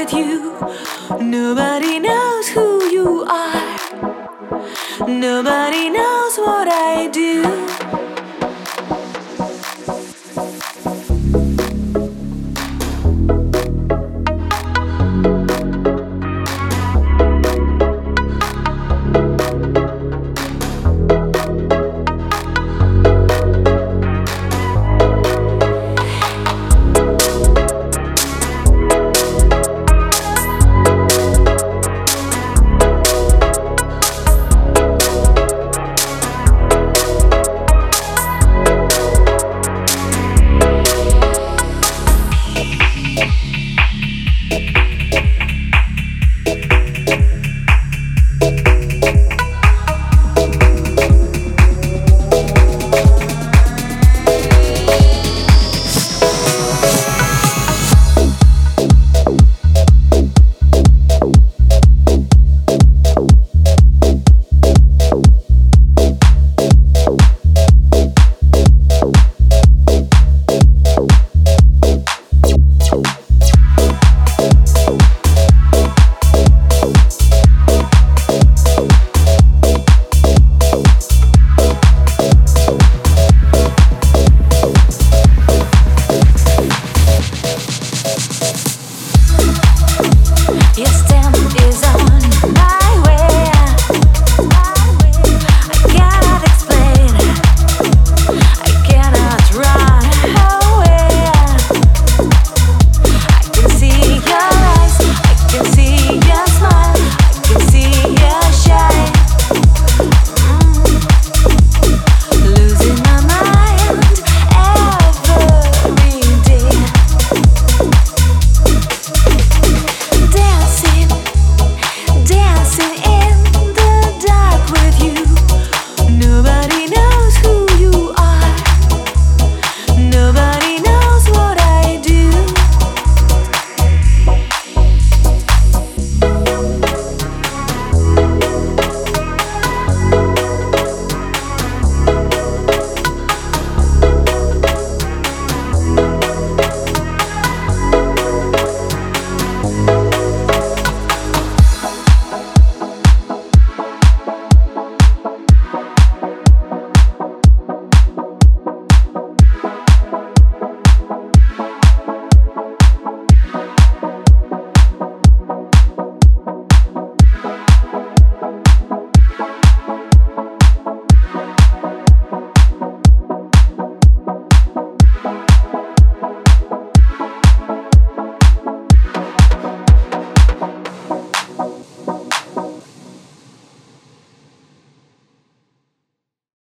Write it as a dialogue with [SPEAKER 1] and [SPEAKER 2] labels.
[SPEAKER 1] with you. Nobody knows who you are. Nobody knows what I do.